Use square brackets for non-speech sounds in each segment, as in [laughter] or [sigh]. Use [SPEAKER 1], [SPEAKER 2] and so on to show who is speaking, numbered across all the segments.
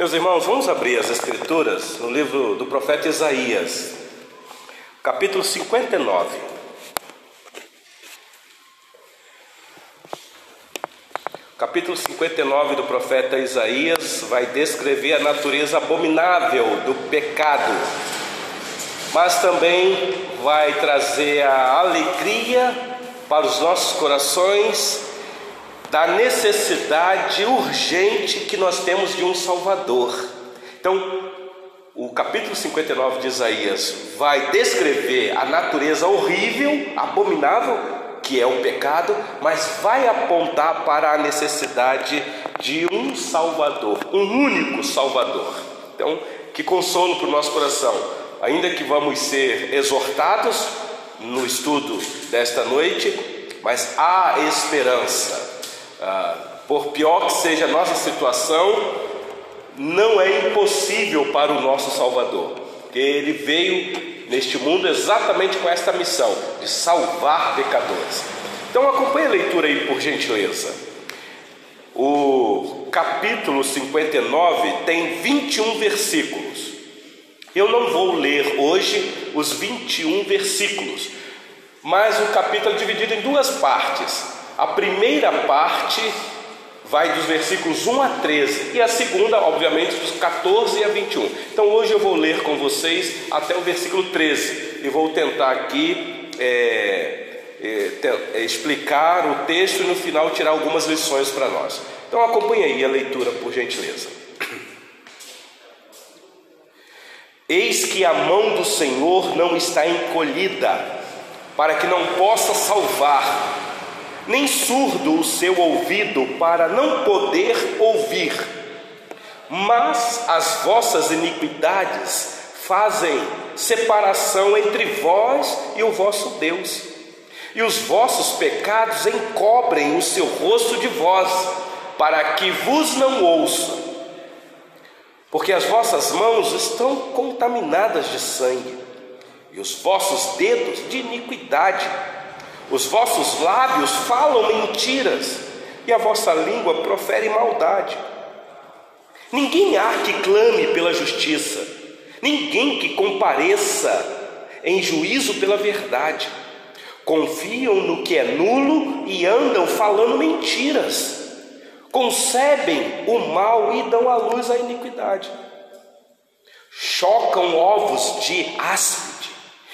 [SPEAKER 1] Meus irmãos, vamos abrir as Escrituras no livro do profeta Isaías, capítulo 59. Capítulo 59 do profeta Isaías vai descrever a natureza abominável do pecado, mas também vai trazer a alegria para os nossos corações da necessidade urgente que nós temos de um Salvador. Então, o capítulo 59 de Isaías vai descrever a natureza horrível, abominável, que é o pecado, mas vai apontar para a necessidade de um Salvador, um único Salvador. Então, que consolo para o nosso coração, ainda que vamos ser exortados no estudo desta noite, mas há esperança ah, por pior que seja a nossa situação, não é impossível para o nosso Salvador, porque ele veio neste mundo exatamente com esta missão de salvar pecadores. Então acompanhe a leitura aí por gentileza. O capítulo 59 tem 21 versículos. Eu não vou ler hoje os 21 versículos, mas o capítulo é dividido em duas partes. A primeira parte vai dos versículos 1 a 13 e a segunda, obviamente, dos 14 a 21. Então hoje eu vou ler com vocês até o versículo 13 e vou tentar aqui é, é, é, explicar o texto e no final tirar algumas lições para nós. Então acompanhe aí a leitura, por gentileza. [clears throat] Eis que a mão do Senhor não está encolhida, para que não possa salvar nem surdo o seu ouvido para não poder ouvir. Mas as vossas iniquidades fazem separação entre vós e o vosso Deus, e os vossos pecados encobrem o seu rosto de vós, para que vos não ouça. Porque as vossas mãos estão contaminadas de sangue, e os vossos dedos de iniquidade os vossos lábios falam mentiras e a vossa língua profere maldade. Ninguém há que clame pela justiça, ninguém que compareça em juízo pela verdade. Confiam no que é nulo e andam falando mentiras. Concebem o mal e dão à luz a iniquidade. Chocam ovos de áspide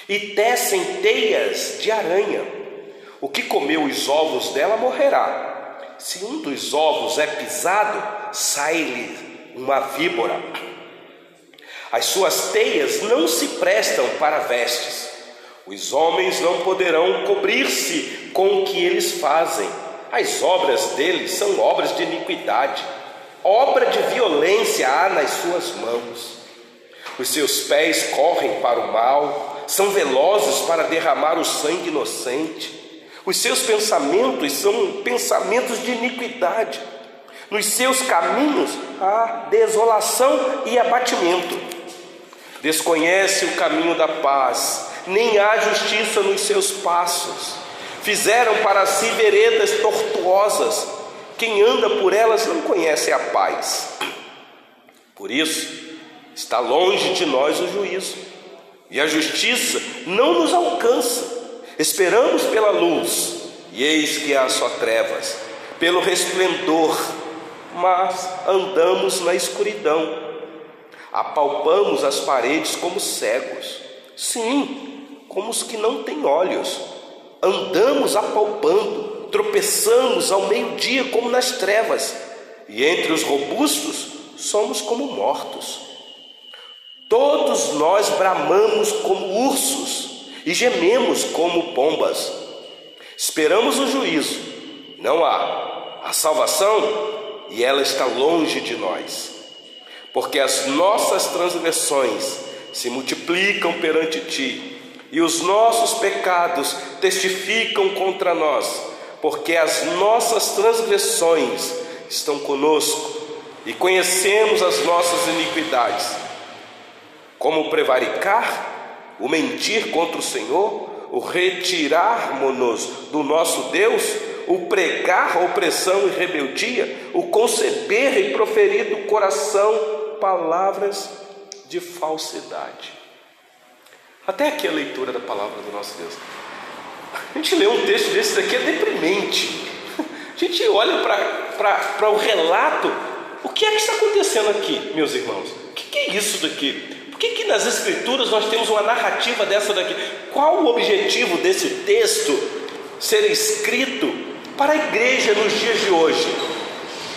[SPEAKER 1] e tecem teias de aranha o que comeu os ovos dela morrerá. Se um dos ovos é pisado, sai-lhe uma víbora. As suas teias não se prestam para vestes. Os homens não poderão cobrir-se com o que eles fazem. As obras deles são obras de iniquidade. Obra de violência há nas suas mãos. Os seus pés correm para o mal, são velozes para derramar o sangue inocente. Os seus pensamentos são pensamentos de iniquidade. Nos seus caminhos há desolação e abatimento. Desconhece o caminho da paz, nem há justiça nos seus passos. Fizeram para si veredas tortuosas. Quem anda por elas não conhece a paz. Por isso, está longe de nós o juízo, e a justiça não nos alcança. Esperamos pela luz, e eis que há só trevas, pelo resplendor, mas andamos na escuridão. Apalpamos as paredes como cegos, sim, como os que não têm olhos. Andamos apalpando, tropeçamos ao meio-dia como nas trevas, e entre os robustos somos como mortos. Todos nós bramamos como ursos e gememos como pombas. Esperamos o juízo, não há. A salvação, e ela está longe de nós. Porque as nossas transgressões se multiplicam perante ti, e os nossos pecados testificam contra nós, porque as nossas transgressões estão conosco, e conhecemos as nossas iniquidades. Como prevaricar? O mentir contra o Senhor, o retirarmos-nos do nosso Deus, o pregar opressão e rebeldia, o conceber e proferir do coração palavras de falsidade. Até aqui a leitura da palavra do nosso Deus. A gente lê um texto desse daqui é deprimente. A gente olha para o relato. O que é que está acontecendo aqui, meus irmãos? O que, que é isso daqui? Por que, que nas Escrituras nós temos uma narrativa dessa daqui? Qual o objetivo desse texto ser escrito para a igreja nos dias de hoje?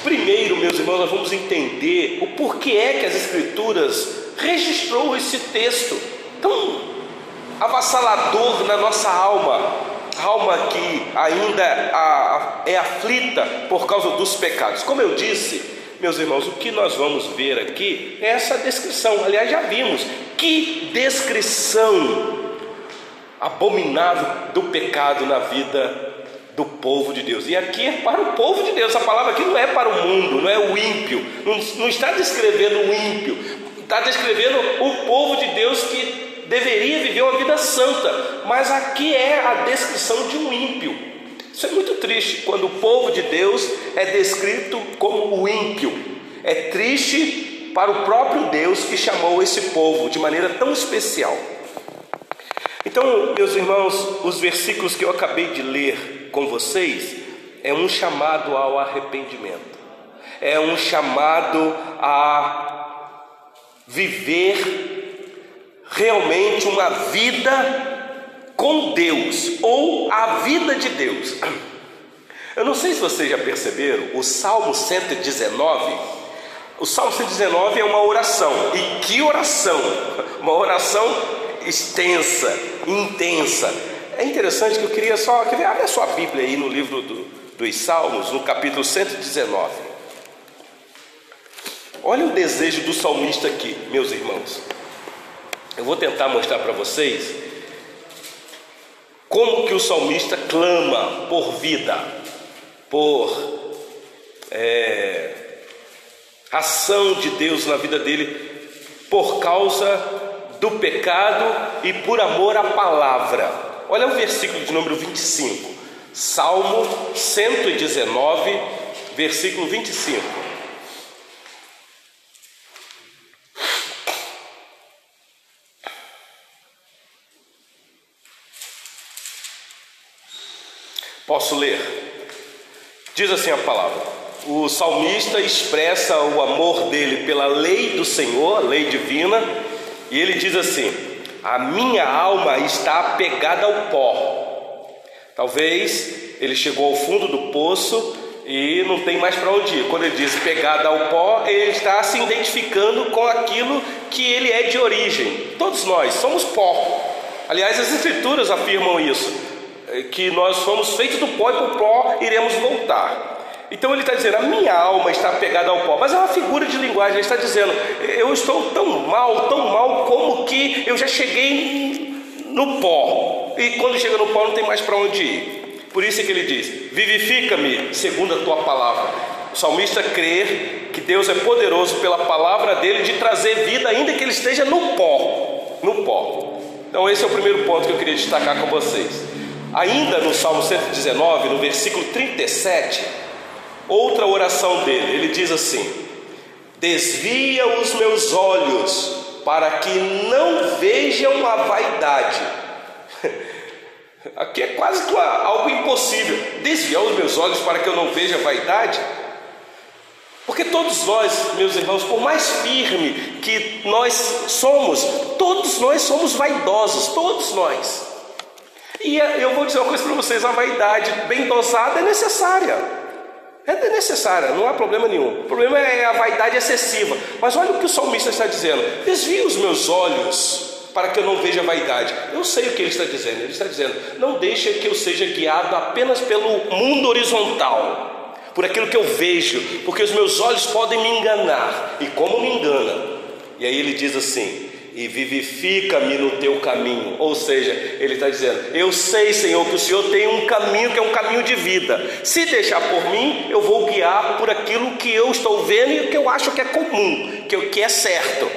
[SPEAKER 1] Primeiro, meus irmãos, nós vamos entender o porquê é que as Escrituras registrou esse texto tão avassalador na nossa alma, alma que ainda é aflita por causa dos pecados. Como eu disse, meus irmãos, o que nós vamos ver aqui é essa descrição. Aliás, já vimos que descrição abominável do pecado na vida do povo de Deus. E aqui é para o povo de Deus. A palavra aqui não é para o mundo, não é o ímpio. Não, não está descrevendo o ímpio. Está descrevendo o povo de Deus que deveria viver uma vida santa. Mas aqui é a descrição de um ímpio. Isso é muito triste quando o povo de Deus é descrito como o ímpio. É triste para o próprio Deus que chamou esse povo de maneira tão especial. Então, meus irmãos, os versículos que eu acabei de ler com vocês é um chamado ao arrependimento, é um chamado a viver realmente uma vida com Deus ou a vida de Deus. Eu não sei se vocês já perceberam, o Salmo 119, o Salmo 119 é uma oração, e que oração! [laughs] Uma oração extensa, intensa. É interessante que eu queria só. Ver? Abre a sua Bíblia aí no livro do, dos Salmos, no capítulo 119. Olha o desejo do salmista aqui, meus irmãos. Eu vou tentar mostrar para vocês como que o salmista clama por vida, por é, ação de Deus na vida dele, por causa do pecado e por amor à palavra. Olha o versículo de número 25, Salmo 119, versículo 25. Posso ler? Diz assim a palavra: o salmista expressa o amor dele pela lei do Senhor, a lei divina, e ele diz assim: A minha alma está apegada ao pó. Talvez ele chegou ao fundo do poço e não tem mais para onde ir. Quando ele diz pegada ao pó, ele está se identificando com aquilo que ele é de origem. Todos nós somos pó. Aliás, as escrituras afirmam isso, que nós fomos feitos do pó e para o pó iremos voltar. Então ele está dizendo: a minha alma está pegada ao pó, mas é uma figura de linguagem. Ele está dizendo: eu estou tão mal, tão mal, como que eu já cheguei no pó. E quando chega no pó, não tem mais para onde ir. Por isso é que ele diz: vivifica-me segundo a tua palavra. O salmista crê que Deus é poderoso pela palavra dele de trazer vida, ainda que ele esteja no pó. No pó. Então, esse é o primeiro ponto que eu queria destacar com vocês. Ainda no Salmo 119, no versículo 37, outra oração dele. Ele diz assim: Desvia os meus olhos para que não vejam a vaidade. [laughs] Aqui é quase algo impossível. Desviar os meus olhos para que eu não veja a vaidade. Porque todos nós, meus irmãos, por mais firme que nós somos, todos nós somos vaidosos, todos nós. E eu vou dizer uma coisa para vocês: a vaidade bem dosada é necessária. É necessária, não há problema nenhum. O problema é a vaidade excessiva. Mas olha o que o salmista está dizendo: desvia os meus olhos para que eu não veja vaidade. Eu sei o que ele está dizendo. Ele está dizendo: não deixe que eu seja guiado apenas pelo mundo horizontal, por aquilo que eu vejo, porque os meus olhos podem me enganar. E como me engana? E aí ele diz assim: e vivifica-me no teu caminho. Ou seja, ele está dizendo: Eu sei, Senhor, que o Senhor tem um caminho que é um caminho de vida. Se deixar por mim, eu vou guiar por aquilo que eu estou vendo e que eu acho que é comum, que, que é certo.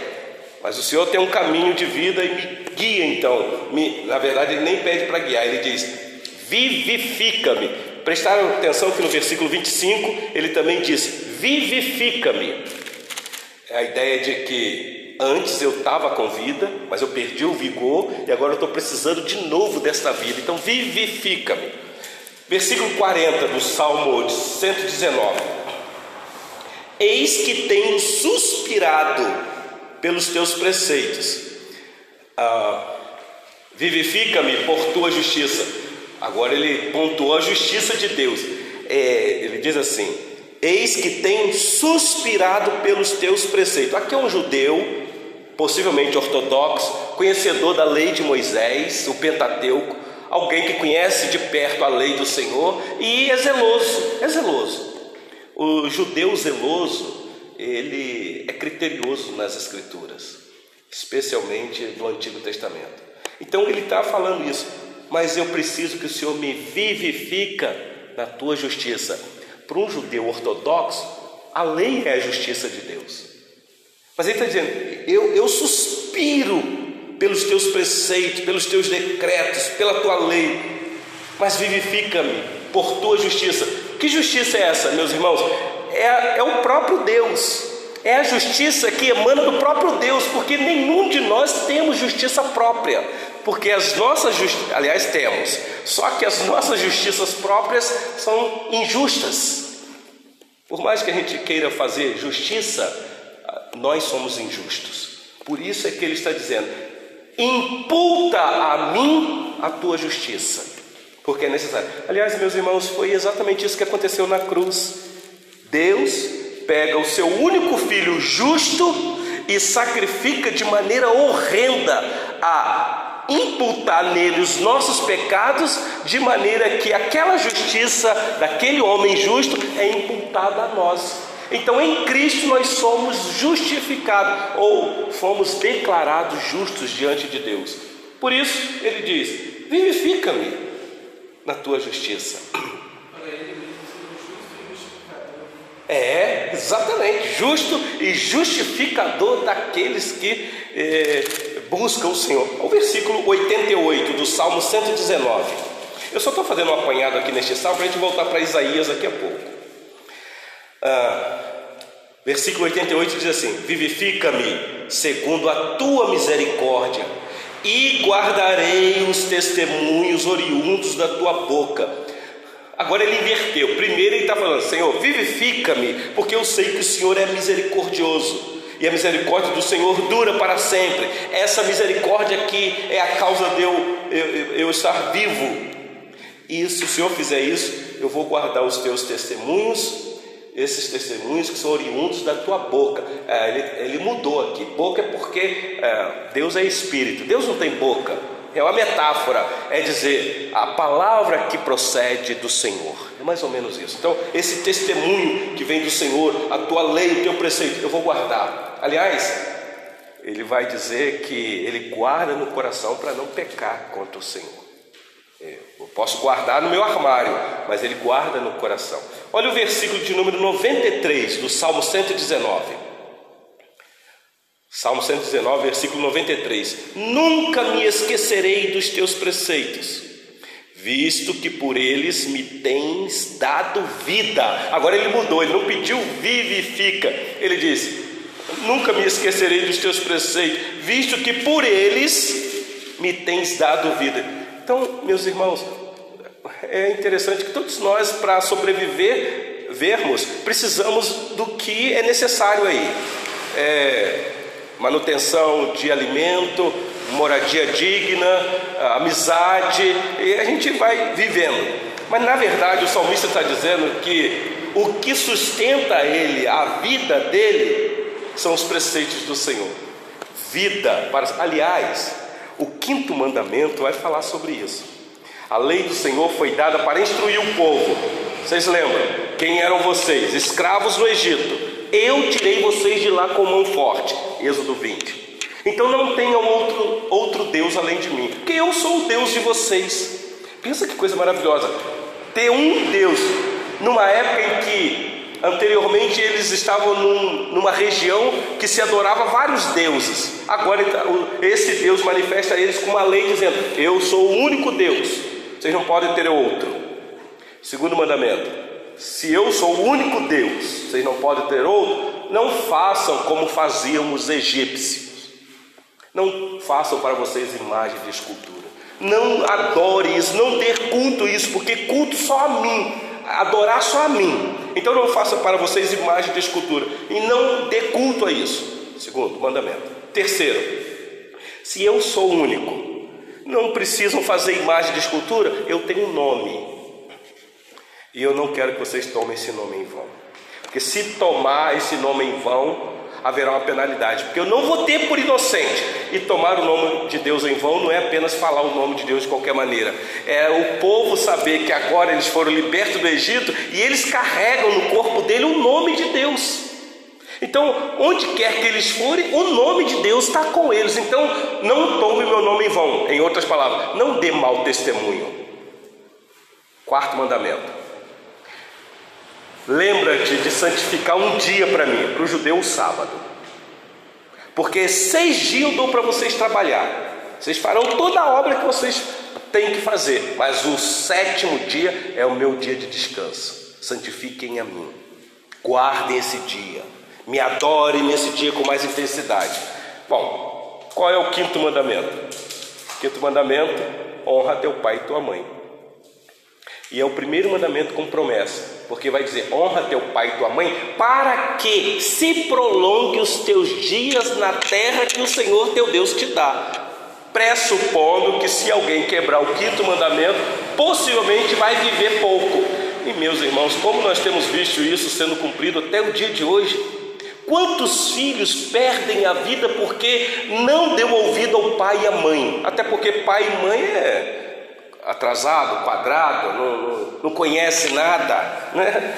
[SPEAKER 1] Mas o Senhor tem um caminho de vida e me guia, então. Me, na verdade, ele nem pede para guiar, ele diz: Vivifica-me. Prestaram atenção que no versículo 25 ele também diz: Vivifica-me. É a ideia de que antes eu estava com vida, mas eu perdi o vigor e agora eu estou precisando de novo desta vida. Então vivifica-me. Versículo 40 do Salmo 119. Eis que tenho suspirado pelos teus preceitos. Ah, Vivifica-me por tua justiça. Agora ele pontuou a justiça de Deus. É, ele diz assim: Eis que tenho suspirado pelos teus preceitos. Aqui é um judeu, possivelmente ortodoxo, conhecedor da lei de Moisés, o Pentateuco, alguém que conhece de perto a lei do Senhor e é zeloso, é zeloso. O judeu zeloso, ele é criterioso nas escrituras, especialmente do Antigo Testamento. Então ele está falando isso, mas eu preciso que o Senhor me vivifica na tua justiça. Para um judeu ortodoxo, a lei é a justiça de Deus. Mas ele está dizendo: eu, eu suspiro pelos teus preceitos, pelos teus decretos, pela tua lei, mas vivifica-me por tua justiça. Que justiça é essa, meus irmãos? É, é o próprio Deus. É a justiça que emana do próprio Deus, porque nenhum de nós temos justiça própria, porque as nossas justiças, aliás, temos, só que as nossas justiças próprias são injustas. Por mais que a gente queira fazer justiça, nós somos injustos. Por isso é que ele está dizendo: imputa a mim a tua justiça, porque é necessário. Aliás, meus irmãos, foi exatamente isso que aconteceu na cruz. Deus pega o seu único filho justo e sacrifica de maneira horrenda a imputar nele os nossos pecados, de maneira que aquela justiça daquele homem justo é imputada a nós. Então em Cristo nós somos justificados ou fomos declarados justos diante de Deus. Por isso ele diz: vivifica-me na tua justiça. É, exatamente, justo e justificador daqueles que eh, buscam o Senhor. O versículo 88 do Salmo 119. Eu só estou fazendo um apanhado aqui neste salmo para a gente voltar para Isaías daqui a pouco. Ah, versículo 88 diz assim: Vivifica-me segundo a tua misericórdia, e guardarei os testemunhos oriundos da tua boca Agora ele inverteu. Primeiro ele está falando: Senhor, vivifica-me, porque eu sei que o Senhor é misericordioso. E a misericórdia do Senhor dura para sempre. Essa misericórdia aqui é a causa de eu, eu, eu estar vivo. E se o Senhor fizer isso, eu vou guardar os teus testemunhos, esses testemunhos que são oriundos da tua boca. É, ele, ele, mudou aqui. Boca é porque é, Deus é espírito. Deus não tem boca. É uma metáfora, é dizer a palavra que procede do Senhor. É mais ou menos isso. Então, esse testemunho que vem do Senhor, a tua lei, o teu preceito, eu vou guardar. Aliás, ele vai dizer que ele guarda no coração para não pecar contra o Senhor. É, eu posso guardar no meu armário, mas ele guarda no coração. Olha o versículo de número 93 do Salmo 119. Salmo 119, versículo 93: Nunca me esquecerei dos teus preceitos, visto que por eles me tens dado vida. Agora ele mudou, ele não pediu vivifica, ele disse: Nunca me esquecerei dos teus preceitos, visto que por eles me tens dado vida. Então, meus irmãos, é interessante que todos nós, para sobreviver, vermos, precisamos do que é necessário aí. É, manutenção de alimento, moradia digna, amizade, e a gente vai vivendo. Mas na verdade o salmista está dizendo que o que sustenta ele, a vida dele, são os preceitos do Senhor. Vida para. Aliás, o quinto mandamento vai falar sobre isso. A lei do Senhor foi dada para instruir o povo. Vocês lembram? Quem eram vocês? Escravos no Egito. Eu tirei vocês de lá com mão forte. Êxodo 20. Então não tenham outro, outro Deus além de mim, porque eu sou o Deus de vocês. Pensa que coisa maravilhosa. Ter um Deus numa época em que anteriormente eles estavam num, numa região que se adorava vários deuses. Agora esse Deus manifesta a eles com uma lei dizendo: Eu sou o único Deus, vocês não podem ter outro. Segundo mandamento: se eu sou o único Deus, vocês não podem ter outro, não façam como faziam os egípcios. Não façam para vocês imagem de escultura. Não adore isso, não dê culto isso, porque culto só a mim, adorar só a mim. Então não faça para vocês imagem de escultura e não dê culto a isso. Segundo mandamento. Terceiro, se eu sou único, não precisam fazer imagem de escultura, eu tenho nome. E eu não quero que vocês tomem esse nome em vão. Porque se tomar esse nome em vão, haverá uma penalidade. Porque eu não vou ter por inocente. E tomar o nome de Deus em vão não é apenas falar o nome de Deus de qualquer maneira. É o povo saber que agora eles foram libertos do Egito e eles carregam no corpo dele o nome de Deus. Então, onde quer que eles forem, o nome de Deus está com eles. Então, não tome meu nome em vão. Em outras palavras, não dê mau testemunho. Quarto mandamento. Lembra-te de santificar um dia para mim, para o judeu o sábado. Porque seis dias eu dou para vocês trabalhar. Vocês farão toda a obra que vocês têm que fazer. Mas o sétimo dia é o meu dia de descanso. Santifiquem a mim. Guardem esse dia. Me adorem nesse dia com mais intensidade. Bom, qual é o quinto mandamento? Quinto mandamento: honra teu pai e tua mãe. E é o primeiro mandamento com promessa, porque vai dizer: honra teu pai e tua mãe, para que se prolongue os teus dias na terra que o Senhor teu Deus te dá. Pressupondo que se alguém quebrar o quinto mandamento, possivelmente vai viver pouco. E meus irmãos, como nós temos visto isso sendo cumprido até o dia de hoje, Quantos filhos perdem a vida porque não deu ouvido ao pai e à mãe? Até porque pai e mãe é atrasado, quadrado, não, não, não conhece nada, né?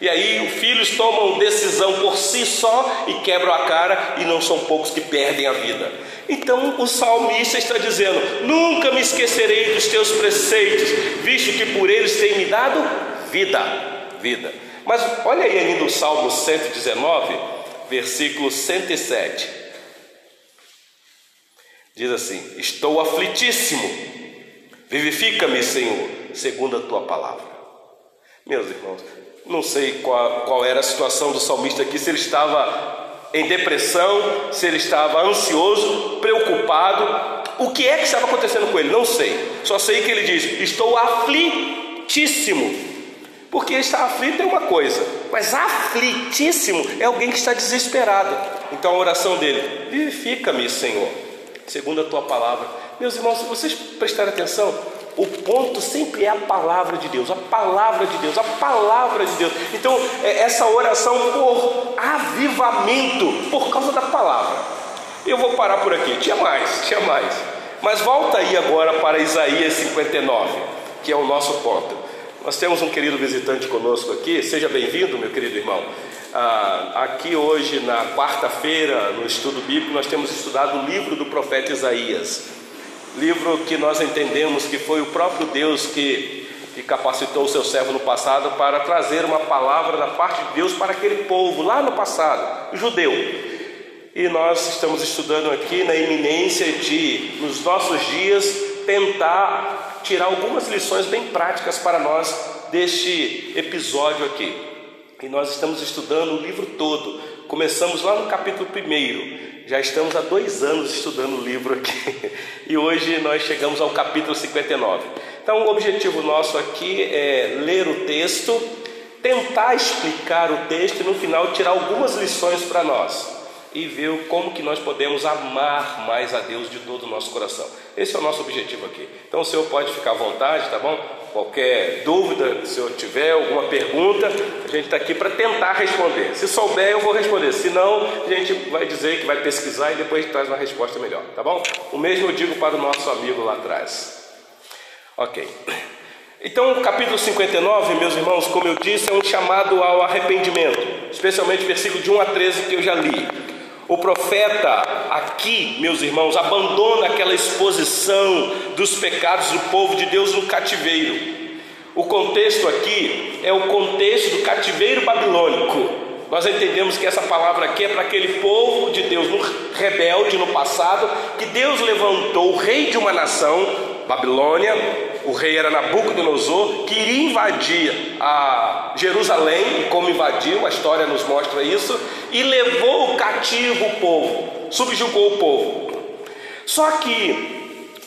[SPEAKER 1] E aí os filhos tomam decisão por si só e quebram a cara, e não são poucos que perdem a vida. Então o salmista está dizendo: Nunca me esquecerei dos teus preceitos, visto que por eles tem me dado vida, vida. Mas olha aí ainda o Salmo 119, versículo 107. Diz assim: Estou aflitíssimo Vivifica-me, Senhor, segundo a tua palavra. Meus irmãos, não sei qual, qual era a situação do salmista aqui, se ele estava em depressão, se ele estava ansioso, preocupado. O que é que estava acontecendo com ele? Não sei. Só sei que ele diz: Estou aflitíssimo. Porque estar aflito é uma coisa, mas aflitíssimo é alguém que está desesperado. Então a oração dele: Vivifica-me, Senhor, segundo a tua palavra. Meus irmãos, se vocês prestarem atenção, o ponto sempre é a palavra de Deus, a palavra de Deus, a palavra de Deus. Então, é essa oração por avivamento, por causa da palavra. Eu vou parar por aqui, tinha mais, tinha mais. Mas volta aí agora para Isaías 59, que é o nosso ponto. Nós temos um querido visitante conosco aqui, seja bem-vindo, meu querido irmão. Ah, aqui hoje, na quarta-feira, no estudo bíblico, nós temos estudado o livro do profeta Isaías livro que nós entendemos que foi o próprio Deus que, que capacitou o seu servo no passado para trazer uma palavra da parte de Deus para aquele povo lá no passado, judeu. E nós estamos estudando aqui na iminência de, nos nossos dias, tentar tirar algumas lições bem práticas para nós deste episódio aqui. E nós estamos estudando o livro todo. Começamos lá no capítulo 1 já estamos há dois anos estudando o livro aqui [laughs] e hoje nós chegamos ao capítulo 59. Então, o objetivo nosso aqui é ler o texto, tentar explicar o texto e no final tirar algumas lições para nós e ver como que nós podemos amar mais a Deus de todo o nosso coração. Esse é o nosso objetivo aqui. Então, o senhor pode ficar à vontade, tá bom? Qualquer dúvida, se eu tiver alguma pergunta, a gente está aqui para tentar responder. Se souber, eu vou responder. Se não, a gente vai dizer que vai pesquisar e depois traz uma resposta melhor, tá bom? O mesmo eu digo para o nosso amigo lá atrás. Ok. Então, o capítulo 59, meus irmãos, como eu disse, é um chamado ao arrependimento, especialmente versículo de 1 a 13 que eu já li. O profeta aqui, meus irmãos, abandona aquela exposição dos pecados do povo de Deus no cativeiro. O contexto aqui é o contexto do cativeiro babilônico. Nós entendemos que essa palavra aqui é para aquele povo de Deus no rebelde no passado, que Deus levantou o rei de uma nação, Babilônia, o rei era Nabucodonosor, que iria invadir a Jerusalém, como invadiu, a história nos mostra isso, e levou cativo o povo, subjugou o povo. Só que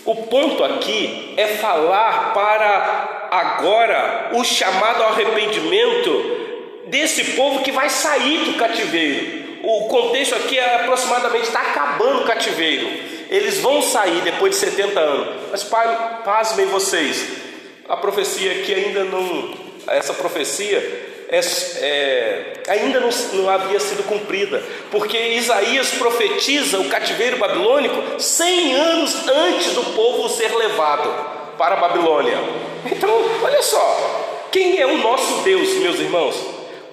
[SPEAKER 1] o ponto aqui é falar para agora o chamado ao arrependimento desse povo que vai sair do cativeiro. O contexto aqui é aproximadamente está acabando o cativeiro. Eles vão sair depois de 70 anos. Mas pasmem vocês, a profecia aqui ainda não, essa profecia é, é, ainda não, não, havia sido cumprida, porque Isaías profetiza o cativeiro babilônico 100 anos antes do povo ser levado para a Babilônia. Então, olha só, quem é o nosso Deus, meus irmãos?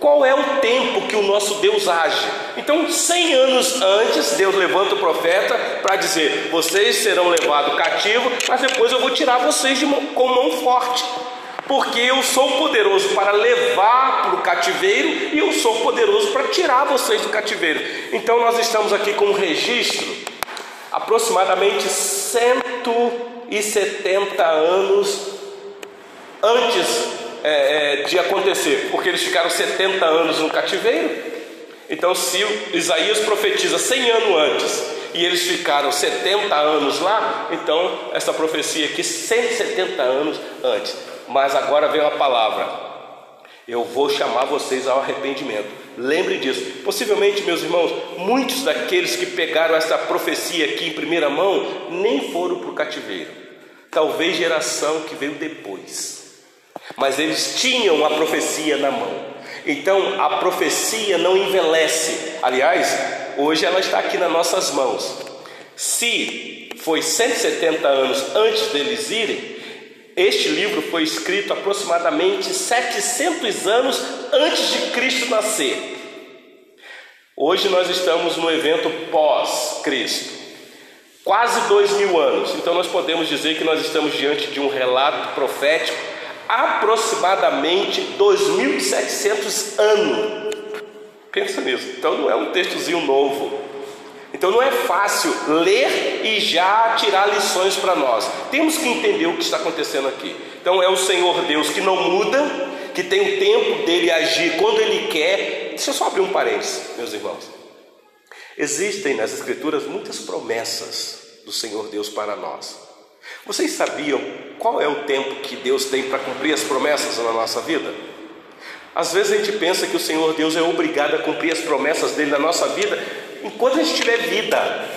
[SPEAKER 1] Qual é o tempo que o nosso Deus age? Então, 100 anos antes, Deus levanta o profeta para dizer: vocês serão levados cativo, mas depois eu vou tirar vocês de mão, com mão forte. Porque eu sou poderoso para levar para o cativeiro e eu sou poderoso para tirar vocês do cativeiro. Então, nós estamos aqui com um registro, aproximadamente 170 anos antes é, é, de acontecer, porque eles ficaram 70 anos no cativeiro. Então, se Isaías profetiza 100 anos antes e eles ficaram 70 anos lá, então essa profecia aqui 170 anos antes. Mas agora vem a palavra: eu vou chamar vocês ao arrependimento. Lembre disso. Possivelmente, meus irmãos, muitos daqueles que pegaram essa profecia aqui em primeira mão nem foram para o cativeiro. Talvez geração que veio depois mas eles tinham a profecia na mão. Então a profecia não envelhece. Aliás, hoje ela está aqui nas nossas mãos. Se foi 170 anos antes deles irem, este livro foi escrito aproximadamente 700 anos antes de Cristo nascer. Hoje nós estamos no evento pós-Cristo, quase dois mil anos. Então nós podemos dizer que nós estamos diante de um relato profético aproximadamente 2.700 anos. Pensa nisso. Então não é um textozinho novo. Então não é fácil ler e já tirar lições para nós. Temos que entender o que está acontecendo aqui. Então é o Senhor Deus que não muda, que tem o tempo dele agir quando ele quer. Deixa eu só abrir um parênteses, meus irmãos. Existem nas Escrituras muitas promessas do Senhor Deus para nós. Vocês sabiam qual é o tempo que Deus tem para cumprir as promessas na nossa vida? Às vezes a gente pensa que o Senhor Deus é obrigado a cumprir as promessas dele na nossa vida enquanto a gente tiver vida.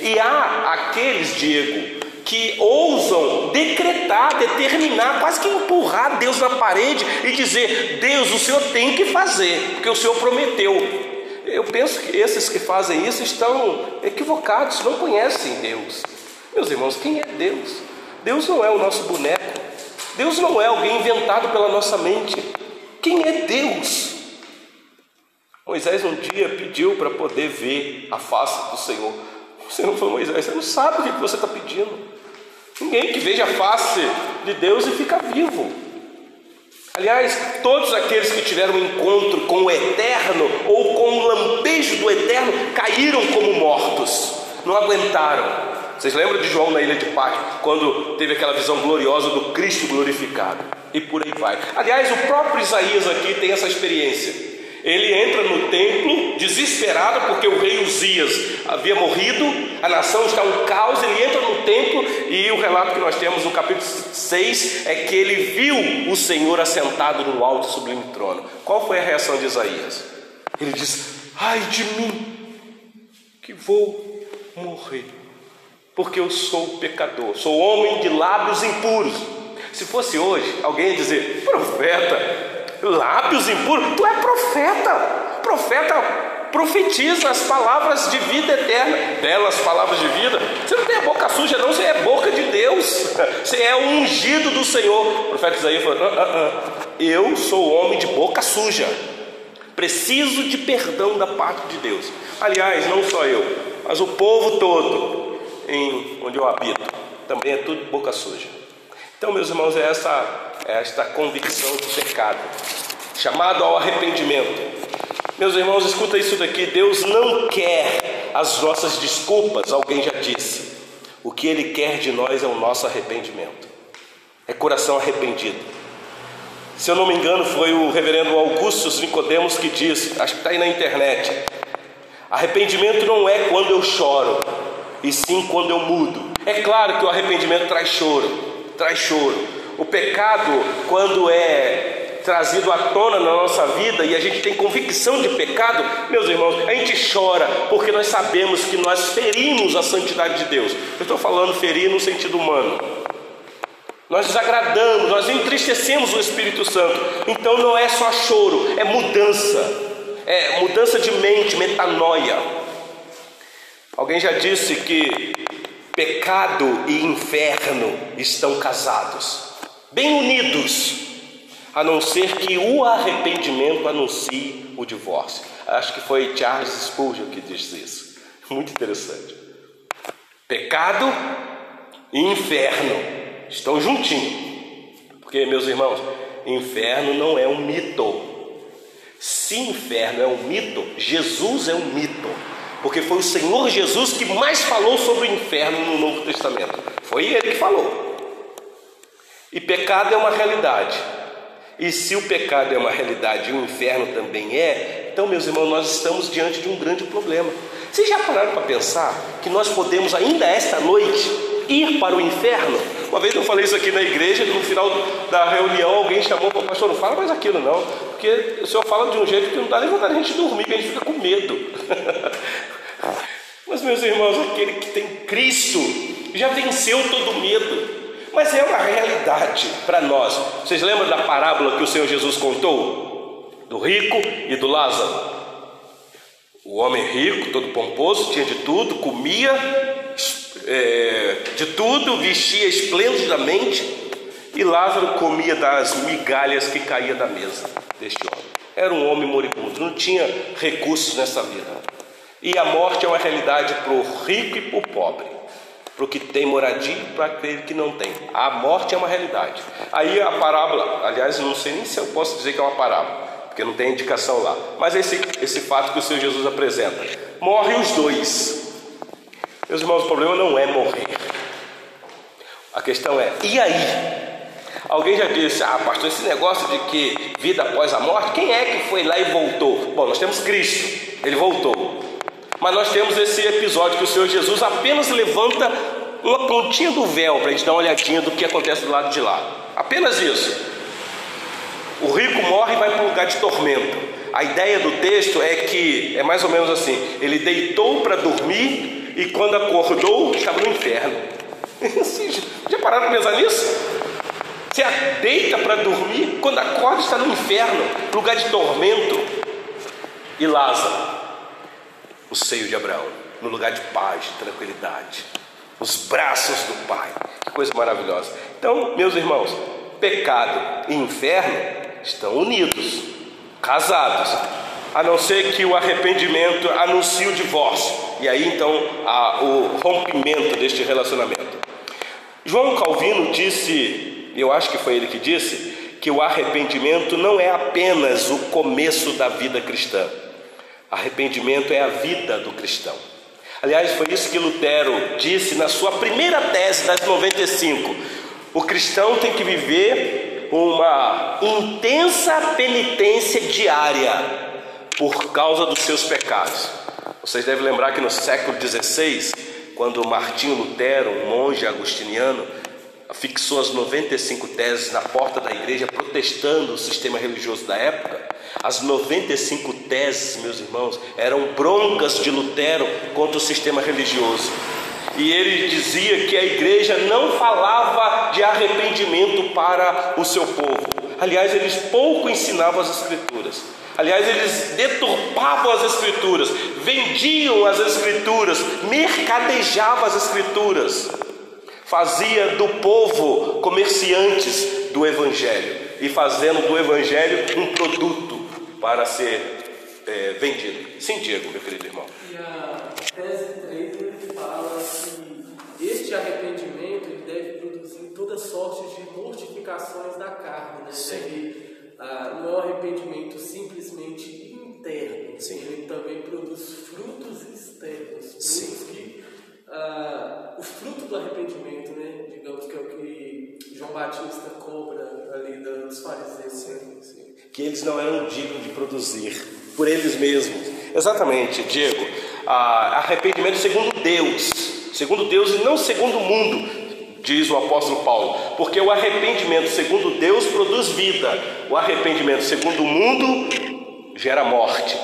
[SPEAKER 1] E há aqueles, Diego, que ousam decretar, determinar, quase que empurrar Deus na parede e dizer: Deus, o Senhor tem que fazer, porque o Senhor prometeu. Eu penso que esses que fazem isso estão equivocados, não conhecem Deus. Meus irmãos, quem é Deus? Deus não é o nosso boneco. Deus não é alguém inventado pela nossa mente. Quem é Deus? Moisés um dia pediu para poder ver a face do Senhor. O Senhor falou: Moisés, você não sabe o que você está pedindo. Ninguém que veja a face de Deus e fica vivo. Aliás, todos aqueles que tiveram um encontro com o eterno ou com o lampejo do eterno caíram como mortos, não aguentaram. Vocês lembram de João na ilha de Pátio, quando teve aquela visão gloriosa do Cristo glorificado? E por aí vai. Aliás, o próprio Isaías aqui tem essa experiência. Ele entra no templo desesperado porque o rei Uzias havia morrido, a nação está um caos. Ele entra no templo e o relato que nós temos no capítulo 6 é que ele viu o Senhor assentado no alto e sublime trono. Qual foi a reação de Isaías? Ele diz: Ai de mim, que vou morrer porque eu sou pecador, sou homem de lábios impuros. Se fosse hoje, alguém ia dizer: profeta, lábios impuros, tu é profeta, profeta profetiza as palavras de vida eterna, belas palavras de vida. Você não tem a boca suja, não, você é boca de Deus, [laughs] você é o ungido do Senhor. O profeta Isaías falou: ah, ah, ah. Eu sou homem de boca suja, preciso de perdão da parte de Deus. Aliás, não só eu, mas o povo todo em onde eu habito. Também é tudo boca suja. Então, meus irmãos, é essa, é esta convicção de pecado, chamado ao arrependimento. Meus irmãos, escuta isso daqui: Deus não quer as nossas desculpas, alguém já disse. O que Ele quer de nós é o nosso arrependimento. é coração arrependido. Se eu não me engano, foi o reverendo Augusto Nicodemos que disse, acho que está aí na internet: arrependimento não é quando eu choro, e sim quando eu mudo. É claro que o arrependimento traz choro, traz choro. O pecado, quando é trazido à tona na nossa vida e a gente tem convicção de pecado, meus irmãos, a gente chora porque nós sabemos que nós ferimos a santidade de Deus. Eu estou falando ferir no sentido humano. Nós desagradamos, nós entristecemos o Espírito Santo. Então não é só choro, é mudança. É mudança de mente, metanoia. Alguém já disse que pecado e inferno estão casados, bem unidos a não ser que o arrependimento anuncie o divórcio. Acho que foi Charles Spurgeon que disse isso. Muito interessante. Pecado e inferno estão juntinhos. Porque, meus irmãos, inferno não é um mito. Se inferno é um mito, Jesus é um mito. Porque foi o Senhor Jesus que mais falou sobre o inferno no Novo Testamento. Foi ele que falou. E pecado é uma realidade. E se o pecado é uma realidade e o inferno também é, então, meus irmãos, nós estamos diante de um grande problema. Vocês já pararam para pensar que nós podemos, ainda esta noite, ir para o inferno? Uma vez eu falei isso aqui na igreja, no final da reunião, alguém chamou para o pastor: não fala mais aquilo, não, porque o senhor fala de um jeito que não dá nem vontade de a gente dormir, que a gente fica com medo. [laughs] Mas, meus irmãos, aquele que tem Cristo já venceu todo medo. Mas é uma realidade para nós. Vocês lembram da parábola que o Senhor Jesus contou? Do rico e do Lázaro. O homem rico, todo pomposo, tinha de tudo, comia é, de tudo, vestia esplendidamente, e Lázaro comia das migalhas que caía da mesa deste homem. Era um homem moribundo, não tinha recursos nessa vida. E a morte é uma realidade para o rico e para o pobre para o que tem moradia e para aquele que não tem. A morte é uma realidade. Aí a parábola, aliás, não sei nem se eu posso dizer que é uma parábola, porque não tem indicação lá. Mas esse, esse fato que o Senhor Jesus apresenta: morre os dois. Meus irmãos, o problema não é morrer. A questão é: e aí? Alguém já disse, ah, pastor, esse negócio de que vida após a morte, quem é que foi lá e voltou? Bom, nós temos Cristo, ele voltou. Mas nós temos esse episódio que o Senhor Jesus apenas levanta uma pontinha do véu para a gente dar uma olhadinha do que acontece do lado de lá. Apenas isso. O rico morre e vai para um lugar de tormento. A ideia do texto é que é mais ou menos assim: ele deitou para dormir e quando acordou estava no inferno. [laughs] Já pararam para pensar nisso? Você deita para dormir, quando acorda está no inferno, lugar de tormento. E Lázaro o seio de Abraão, no lugar de paz, de tranquilidade, os braços do Pai. Que coisa maravilhosa. Então, meus irmãos, pecado e inferno estão unidos, casados, a não ser que o arrependimento anuncie o divórcio, e aí então há o rompimento deste relacionamento. João Calvino disse, eu acho que foi ele que disse, que o arrependimento não é apenas o começo da vida cristã Arrependimento é a vida do cristão. Aliás, foi isso que Lutero disse na sua primeira tese das 95. O cristão tem que viver uma intensa penitência diária por causa dos seus pecados. Vocês devem lembrar que no século XVI, quando Martinho Lutero, um monge agostiniano, fixou as 95 teses na porta da igreja, protestando o sistema religioso da época, as 95 teses, meus irmãos, eram broncas de Lutero contra o sistema religioso. E ele dizia que a igreja não falava de arrependimento para o seu povo. Aliás, eles pouco ensinavam as escrituras. Aliás, eles deturpavam as escrituras, vendiam as escrituras, mercadejavam as escrituras. Fazia do povo comerciantes do evangelho e fazendo do evangelho um produto para ser é, vendido. Sim, Diego, meu querido irmão.
[SPEAKER 2] E a tese 3 ele fala que este arrependimento deve produzir toda sorte de mortificações da carne. Né?
[SPEAKER 1] Sim.
[SPEAKER 2] Deve, ah, não é um arrependimento simplesmente interno,
[SPEAKER 1] Sim.
[SPEAKER 2] ele também produz frutos externos. Frutos
[SPEAKER 1] Sim.
[SPEAKER 2] que, ah, o fruto do arrependimento, né? Digamos que é o que João Batista cobra ali dos fariseus. Sim, sim.
[SPEAKER 1] Que eles não eram dignos de produzir por eles mesmos. Exatamente, Diego. Ah, arrependimento segundo Deus, segundo Deus e não segundo o mundo, diz o apóstolo Paulo, porque o arrependimento segundo Deus produz vida, o arrependimento segundo o mundo gera morte.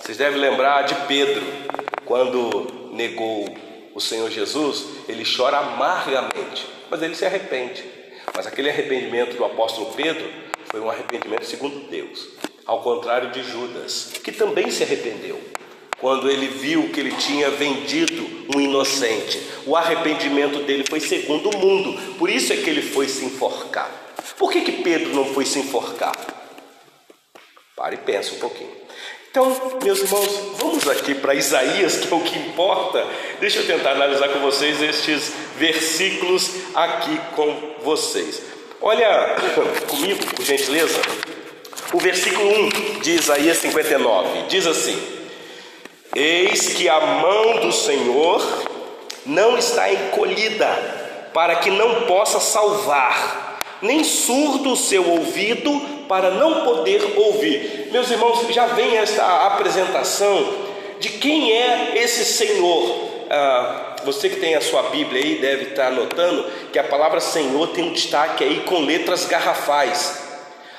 [SPEAKER 1] Vocês devem lembrar de Pedro, quando negou o Senhor Jesus, ele chora amargamente, mas ele se arrepende. Mas aquele arrependimento do apóstolo Pedro foi um arrependimento segundo Deus, ao contrário de Judas, que também se arrependeu quando ele viu que ele tinha vendido um inocente. O arrependimento dele foi segundo o mundo, por isso é que ele foi se enforcar. Por que, que Pedro não foi se enforcar? Pare e pense um pouquinho. Então, meus irmãos, vamos aqui para Isaías, que é o que importa. Deixa eu tentar analisar com vocês estes versículos aqui com vocês. Olha [coughs] comigo, por gentileza, o versículo 1 de Isaías 59 diz assim: Eis que a mão do Senhor não está encolhida, para que não possa salvar, nem surdo o seu ouvido para não poder ouvir. Meus irmãos, já vem esta apresentação de quem é esse Senhor. Ah, você que tem a sua Bíblia aí deve estar anotando que a palavra Senhor tem um destaque aí com letras garrafais.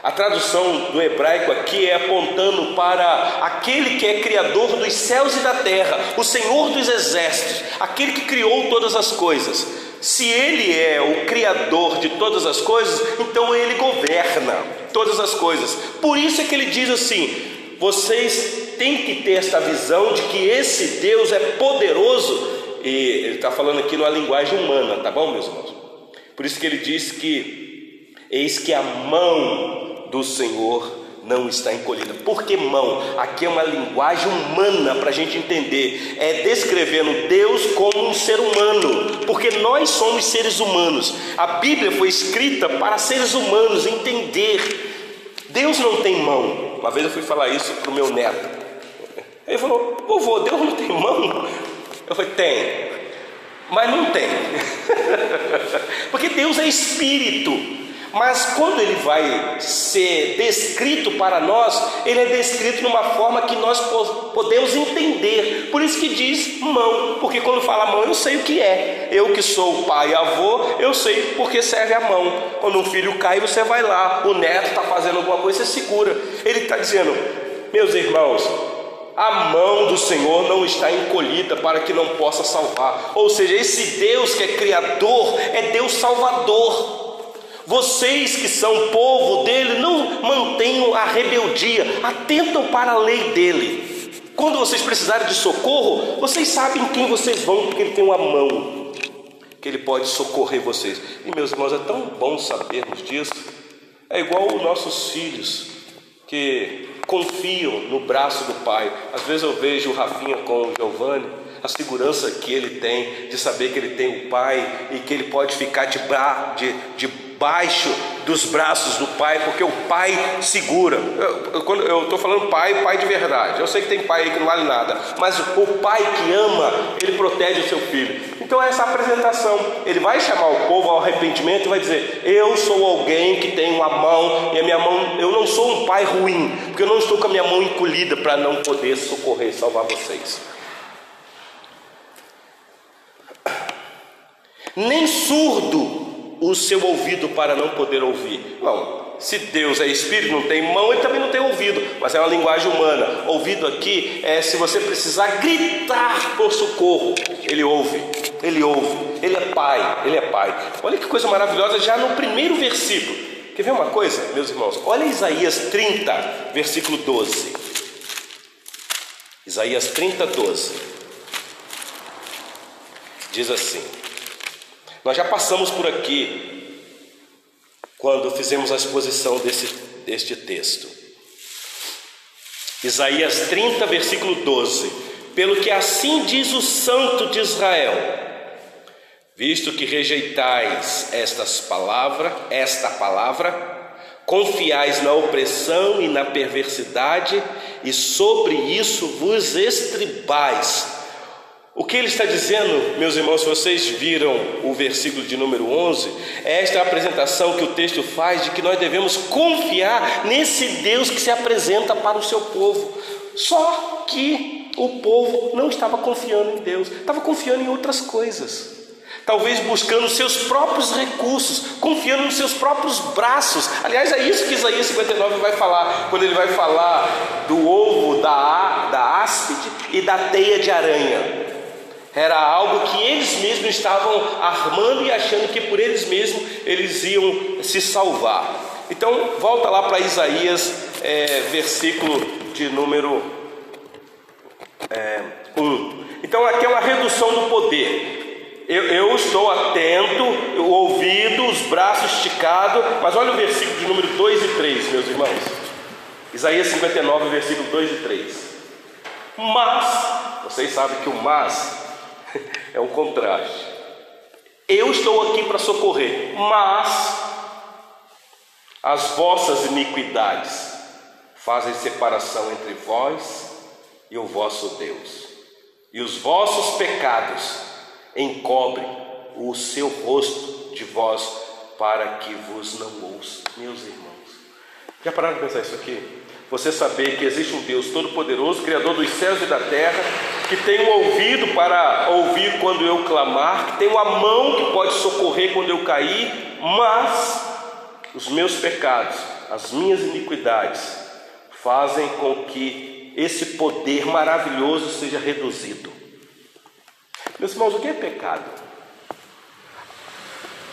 [SPEAKER 1] A tradução do hebraico aqui é apontando para aquele que é criador dos céus e da terra, o Senhor dos exércitos, aquele que criou todas as coisas. Se ele é o criador de todas as coisas, então ele governa todas as coisas. Por isso é que ele diz assim: vocês têm que ter esta visão de que esse Deus é poderoso, e ele está falando aqui numa linguagem humana, tá bom, meus irmãos? Por isso que ele diz que eis que a mão do Senhor não está encolhida. Por que mão? Aqui é uma linguagem humana para a gente entender. É descrevendo Deus como um ser humano, porque nós somos seres humanos. A Bíblia foi escrita para seres humanos entender. Deus não tem mão. Uma vez eu fui falar isso para o meu neto. Ele falou: Vovô, Deus não tem mão? Eu falei: Tem, mas não tem. [laughs] porque Deus é espírito. Mas quando ele vai ser descrito para nós, ele é descrito de uma forma que nós podemos entender. Por isso que diz mão, porque quando fala mão eu sei o que é. Eu que sou pai e avô, eu sei porque serve a mão. Quando um filho cai, você vai lá, o neto está fazendo alguma coisa, você segura. Ele está dizendo, meus irmãos, a mão do Senhor não está encolhida para que não possa salvar. Ou seja, esse Deus que é criador é Deus salvador. Vocês que são povo dele, não mantenham a rebeldia, atentam para a lei dele. Quando vocês precisarem de socorro, vocês sabem quem vocês vão, porque ele tem uma mão que ele pode socorrer vocês. E meus irmãos, é tão bom sabermos disso. É igual os nossos filhos que confiam no braço do pai. Às vezes eu vejo o Rafinha com o Giovanni, a segurança que ele tem de saber que ele tem o pai e que ele pode ficar de, de, de debaixo dos braços do pai, porque o pai segura. Eu, estou falando pai, pai de verdade. Eu sei que tem pai aí que não vale nada, mas o pai que ama, ele protege o seu filho. Então essa apresentação, ele vai chamar o povo ao arrependimento e vai dizer: Eu sou alguém que tem uma mão e a minha mão, eu não sou um pai ruim, porque eu não estou com a minha mão encolhida para não poder socorrer, salvar vocês. Nem surdo o seu ouvido para não poder ouvir. Não, se Deus é espírito, não tem mão, ele também não tem ouvido, mas é uma linguagem humana. Ouvido aqui é se você precisar gritar por socorro, ele ouve, ele ouve, ele é pai, ele é pai. Olha que coisa maravilhosa já no primeiro versículo. Quer ver uma coisa, meus irmãos? Olha Isaías 30, versículo 12. Isaías 30, 12. Diz assim: nós já passamos por aqui quando fizemos a exposição desse, deste texto. Isaías 30, versículo 12: Pelo que assim diz o Santo de Israel, visto que rejeitais estas palavras, esta palavra, confiais na opressão e na perversidade, e sobre isso vos estribais O que ele está dizendo, meus irmãos, se vocês viram o versículo de número 11, é esta apresentação que o texto faz de que nós devemos confiar nesse Deus que se apresenta para o seu povo. Só que o povo não estava confiando em Deus, estava confiando em outras coisas. Talvez buscando seus próprios recursos, confiando nos seus próprios braços. Aliás, é isso que Isaías 59 vai falar, quando ele vai falar do ovo da, da áspide e da teia de aranha. Era algo que eles mesmos estavam armando e achando que por eles mesmos eles iam se salvar. Então, volta lá para Isaías, é, versículo de número é, 1. Então, aqui é uma redução do poder. Eu, eu, estou atento, o ouvido, os braços esticados, mas olha o versículo de número 2 e 3, meus irmãos. Isaías 59, versículo 2 e 3. Mas, vocês sabem que o mas é um contraste. Eu estou aqui para socorrer, mas as vossas iniquidades fazem separação entre vós e o vosso Deus, e os vossos pecados encobrem o seu rosto de vós para que vos não ouça. Meus irmãos, já pararam de pensar isso aqui? Você saber que existe um Deus todo-poderoso, Criador dos céus e da terra, que tem um ouvido para ouvir quando eu clamar, que tem uma mão que pode socorrer quando eu cair, mas os meus pecados, as minhas iniquidades, fazem com que esse poder maravilhoso seja reduzido. Meus irmãos, o que é pecado?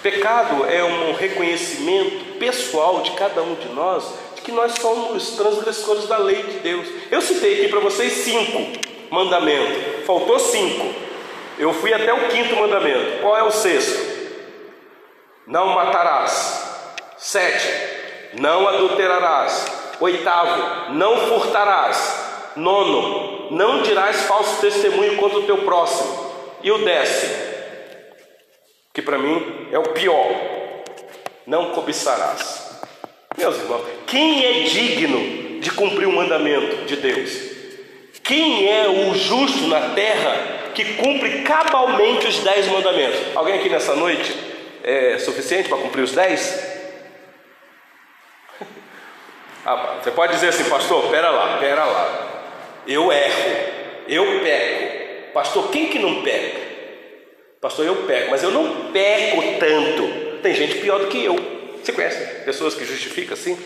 [SPEAKER 1] Pecado é um reconhecimento pessoal de cada um de nós que nós somos transgressores da lei de Deus. Eu citei aqui para vocês cinco mandamentos, faltou cinco. Eu fui até o quinto mandamento. Qual é o sexto? Não matarás. Sete, não adulterarás. Oitavo, não furtarás. Nono, não dirás falso testemunho contra o teu próximo. E o décimo, que para mim é o pior, não cobiçarás. Meus irmãos, quem é digno de cumprir o mandamento de Deus? Quem é o justo na terra que cumpre cabalmente os dez mandamentos? Alguém aqui nessa noite é suficiente para cumprir os dez? [laughs] Ah, você pode dizer assim, pastor, pera lá, pera lá. Eu erro, eu peco. Pastor, quem que não peca? Pastor, eu peco, mas eu não peco tanto. Tem gente pior do que eu. Você conhece pessoas que justificam assim?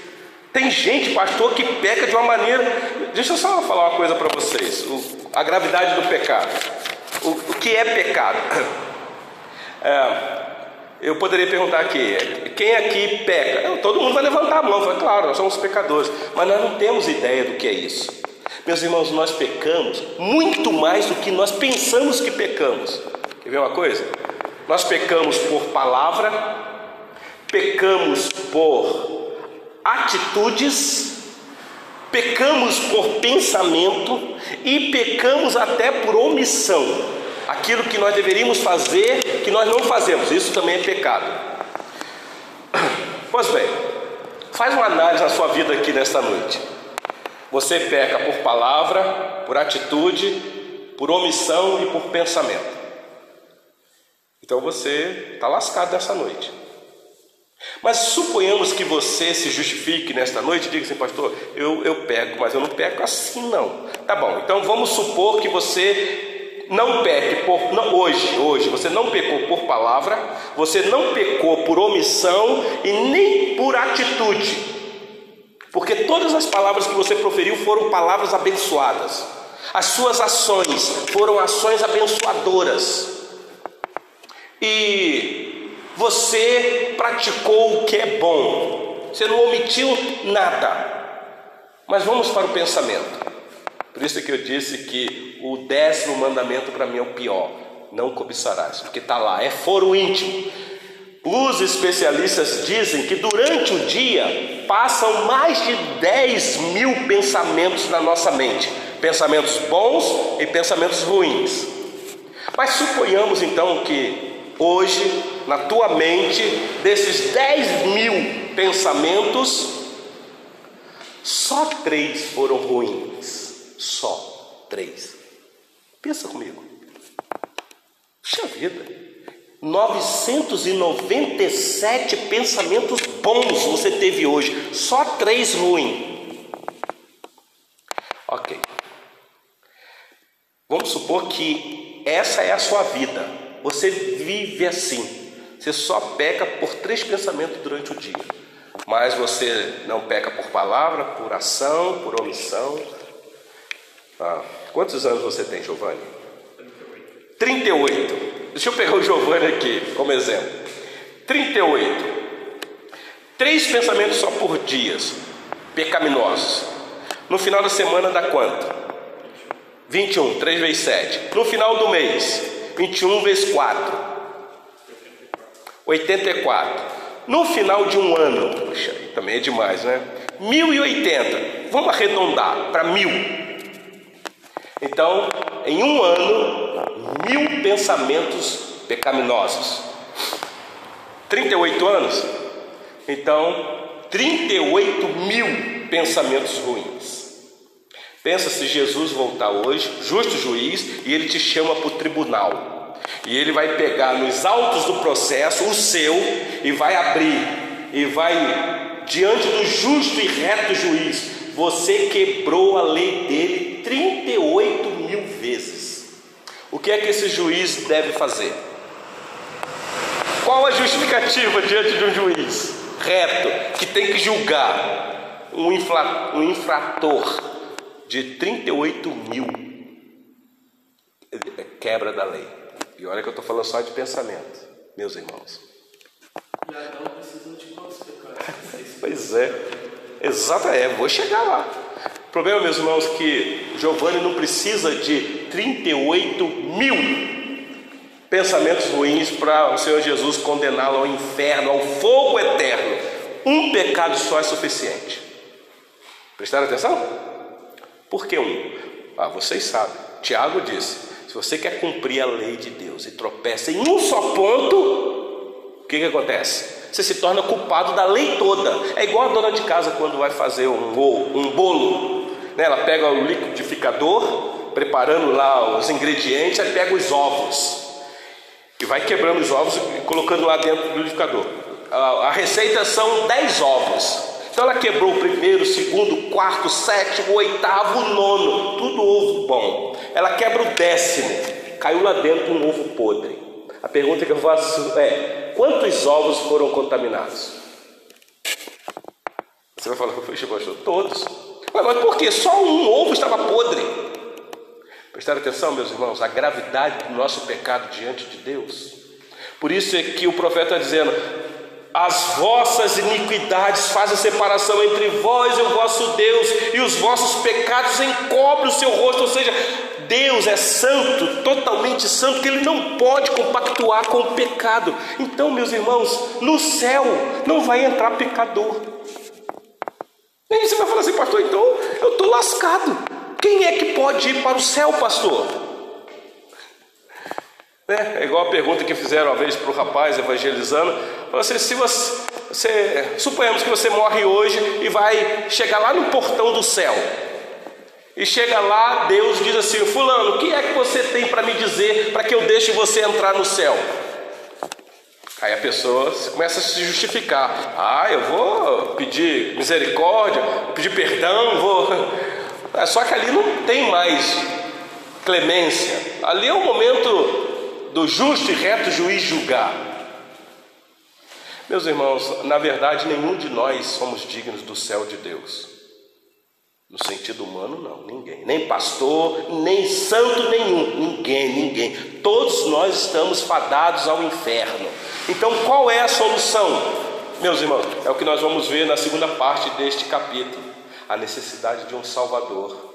[SPEAKER 1] Tem gente, pastor, que peca de uma maneira. Deixa eu só falar uma coisa para vocês: o, a gravidade do pecado. O, o que é pecado? [clears throat] É, eu poderia perguntar aqui: quem aqui peca? Todo mundo vai levantar a mão, vai, claro, nós somos pecadores, mas nós não temos ideia do que é isso. Meus irmãos, nós pecamos muito mais do que nós pensamos que pecamos. Quer ver uma coisa? Nós pecamos por palavra, pecamos por atitudes, pecamos por pensamento e pecamos até por omissão. Aquilo que nós deveríamos fazer, que nós não fazemos, isso também é pecado. Pois bem, faz uma análise na sua vida aqui nesta noite. Você peca por palavra, por atitude, por omissão e por pensamento. Então você está lascado nessa noite. Mas suponhamos que você se justifique nesta noite e diga assim, pastor, eu, eu peco, mas eu não peco assim não. Tá bom, então vamos supor que você não peque por, não, hoje, hoje, você não pecou por palavra, você não pecou por omissão e nem por atitude. Porque todas as palavras que você proferiu foram palavras abençoadas. As suas ações foram ações abençoadoras. E você praticou o que é bom, você não omitiu nada. Mas vamos para o pensamento. Por isso que eu disse que o décimo mandamento para mim é o pior: não cobiçarás, porque está lá, é foro íntimo. Os especialistas dizem que durante o dia passam mais de 10 mil pensamentos na nossa mente, pensamentos bons e pensamentos ruins. Mas suponhamos então que hoje, na tua mente, desses 10 mil pensamentos, só três foram ruins. Só três. Pensa comigo. Puxa vida, 997 pensamentos bons você teve hoje, só três ruins. Ok. Vamos supor que essa é a sua vida. Você vive assim. Você só peca por três pensamentos durante o dia. Mas você não peca por palavra, por ação, por omissão. Ah, quantos anos você tem, Giovanni? 38. Deixa eu pegar o Giovanni aqui como exemplo. 38. Três pensamentos só por dias, pecaminosos. No final da semana dá quanto? 21, 3 vezes 7. No final do mês, 21 vezes 4. 84. No final de um ano, puxa, também é demais, né? 1080. Vamos arredondar para mil. Então, em um ano, mil pensamentos pecaminosos. 38 anos? Então, 38 mil pensamentos ruins. Pensa se Jesus voltar hoje, justo juiz, e ele te chama para o tribunal. E ele vai pegar nos autos do processo o seu e vai abrir, e vai diante do justo e reto juiz. Você quebrou a lei dele 38 mil vezes. O que é que esse juiz deve fazer? Qual a justificativa diante de um juiz reto que tem que julgar um, infla, um infrator de 38 mil quebra da lei. E olha que eu estou falando só de pensamento, meus irmãos.
[SPEAKER 2] E Adão precisou de quantos pecados? [laughs]
[SPEAKER 1] Pois é, exato, é, vou chegar lá. O problema, meus irmãos, é que Giovanni não precisa de 38 mil pensamentos ruins para o Senhor Jesus condená-lo ao inferno, ao fogo eterno. Um pecado só é suficiente. Prestaram atenção? Por que um? Ah, vocês sabem. Tiago disse: se você quer cumprir a lei de Deus e tropeça em um só ponto, o que, que acontece? Você se torna culpado da lei toda. É igual a dona de casa quando vai fazer um, um bolo. Né? Ela pega o liquidificador, preparando lá os ingredientes, aí pega os ovos. E vai quebrando os ovos e colocando lá dentro do liquidificador. A receita são 10 ovos. Então ela quebrou o primeiro, o segundo, o quarto, o sétimo, o oitavo, o nono, tudo ovo bom. Ela quebra o décimo, caiu lá dentro um ovo podre. A pergunta que eu faço é: quantos ovos foram contaminados? Você vai falar, poxa, pastor, todos. Mas por que? Só um ovo estava podre. Prestaram atenção, meus irmãos, a gravidade do nosso pecado diante de Deus. Por isso é que o profeta está dizendo: as vossas iniquidades fazem separação entre vós e o vosso Deus, e os vossos pecados encobrem o seu rosto, ou seja, Deus é santo, totalmente santo, que Ele não pode compactuar com o pecado. Então, meus irmãos, no céu não vai entrar pecador. E aí você vai falar assim, pastor, então eu estou lascado. Quem é que pode ir para o céu, pastor? É, é igual a pergunta que fizeram uma vez para o rapaz evangelizando. Falou assim, se você, você, suponhamos que você morre hoje e vai chegar lá no portão do céu. E chega lá, Deus diz assim: Fulano, o que é que você tem para me dizer para que eu deixe você entrar no céu? Aí a pessoa começa a se justificar: Ah, eu vou pedir misericórdia, pedir perdão, vou. [laughs] Só que ali não tem mais clemência. Ali é o momento do justo e reto juiz julgar. Meus irmãos, na verdade, nenhum de nós somos dignos do céu de Deus. No sentido humano, não, ninguém. Nem pastor, nem santo nenhum. Ninguém, ninguém. Todos nós estamos fadados ao inferno. Então, qual é a solução? Meus irmãos, é o que nós vamos ver na segunda parte deste capítulo: a necessidade de um Salvador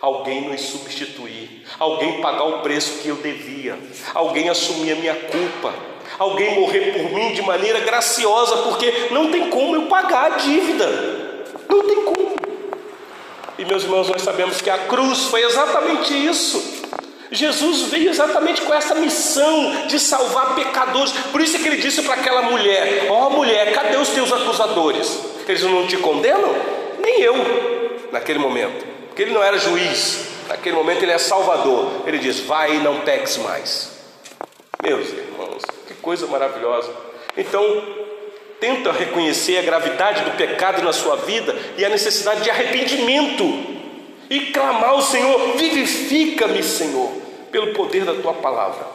[SPEAKER 1] alguém nos substituir, alguém pagar o preço que eu devia, alguém assumir a minha culpa, alguém morrer por mim de maneira graciosa, porque não tem como eu pagar a dívida, não tem como. E meus irmãos, nós sabemos que a cruz foi exatamente isso. Jesus veio exatamente com essa missão de salvar pecadores. Por isso que ele disse para aquela mulher: Ó oh, mulher, cadê os teus acusadores? Eles não te condenam? Nem eu, naquele momento porque ele não era juiz, naquele momento ele é salvador. Ele diz: Vai e não peques mais. Meus irmãos, que coisa maravilhosa. Então, tenta reconhecer a gravidade do pecado na sua vida e a necessidade de arrependimento e clamar ao Senhor: vivifica-me, Senhor, pelo poder da tua palavra.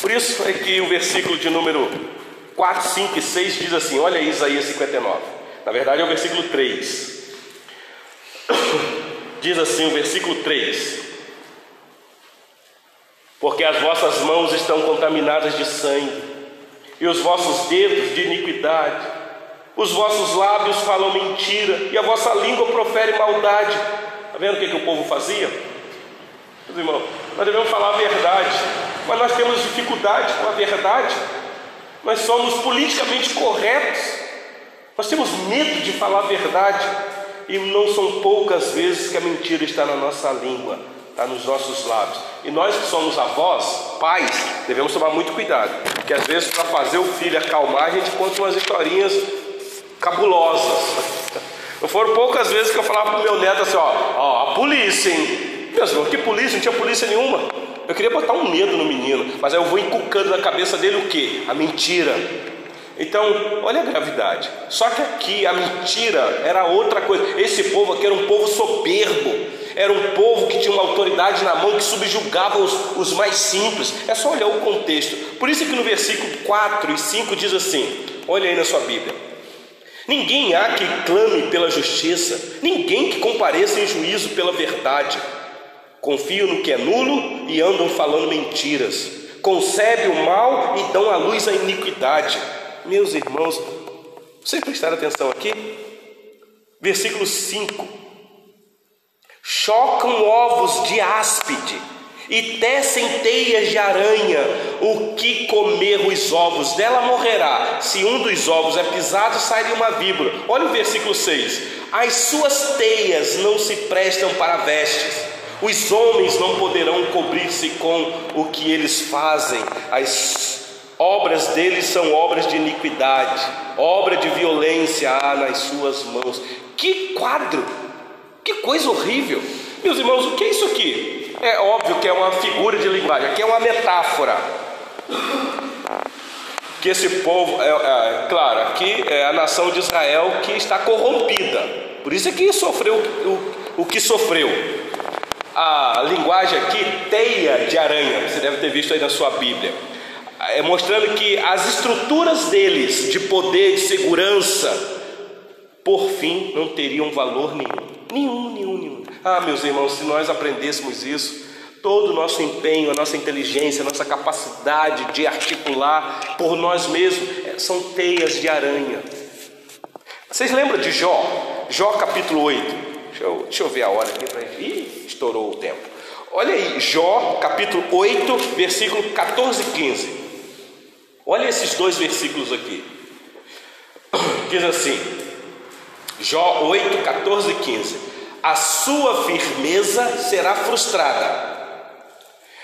[SPEAKER 1] Por isso é que o versículo de número 4, 5 e 6 diz assim: olha aí Isaías 59. Na verdade é o versículo 3. Diz assim o versículo 3: Porque as vossas mãos estão contaminadas de sangue, e os vossos dedos de iniquidade, os vossos lábios falam mentira, e a vossa língua profere maldade. Está vendo o que, que o povo fazia? Meus irmãos, nós devemos falar a verdade, mas nós temos dificuldade com a verdade, nós somos politicamente corretos, nós temos medo de falar a verdade, e não são poucas vezes que a mentira está na nossa língua, está nos nossos lábios. E nós que somos avós, pais, devemos tomar muito cuidado, porque às vezes para fazer o filho acalmar, a gente conta umas historinhas cabulosas. [laughs] Não foram poucas vezes que eu falava para o meu neto assim: ó, ó, a polícia, hein? Meu que polícia? Não tinha polícia nenhuma. Eu queria botar um medo no menino, mas aí eu vou inculcando na cabeça dele o que? A mentira. Então, olha a gravidade. Só que aqui a mentira era outra coisa. Esse povo aqui era um povo soberbo. Era um povo que tinha uma autoridade na mão que subjugava os, os mais simples. É só olhar o contexto. Por isso que no versículo 4 e 5 diz assim: olha aí na sua Bíblia. Ninguém há que clame pela justiça, ninguém que compareça em juízo pela verdade. Confiam no que é nulo e andam falando mentiras. Concebe o mal e dão à luz a iniquidade. Meus irmãos, vocês prestaram atenção aqui? Versículo 5: Chocam ovos de áspide e tecem teias de aranha. O que comer os ovos dela morrerá. Se um dos ovos é pisado, sairia uma víbora. Olha o versículo 6: As suas teias não se prestam para vestes. Os homens não poderão cobrir-se com o que eles fazem. As Obras deles são obras de iniquidade, obra de violência há nas suas mãos. Que quadro! Que coisa horrível! Meus irmãos, o que é isso aqui? É óbvio que é uma figura de linguagem, aqui é uma metáfora. Que esse povo, é, é, claro, aqui é a nação de Israel que está corrompida, por isso é que sofreu o, o que sofreu. A linguagem aqui, teia de aranha, você deve ter visto aí na sua Bíblia é, mostrando que as estruturas deles de poder, de segurança, por fim não teriam valor nenhum. Nenhum, nenhum, nenhum. Ah, meus irmãos, se nós aprendêssemos isso, todo o nosso empenho, a nossa inteligência, a nossa capacidade de articular por nós mesmos é, são teias de aranha. Vocês lembram de Jó? Jó capítulo 8. Deixa eu, deixa eu ver a hora aqui para Ih, estourou o tempo. Olha aí, Jó capítulo 8, versículo 14 e 15. Olha esses dois versículos aqui. [clears throat] Diz assim, Jó 8, 14 e 15: A sua firmeza será frustrada,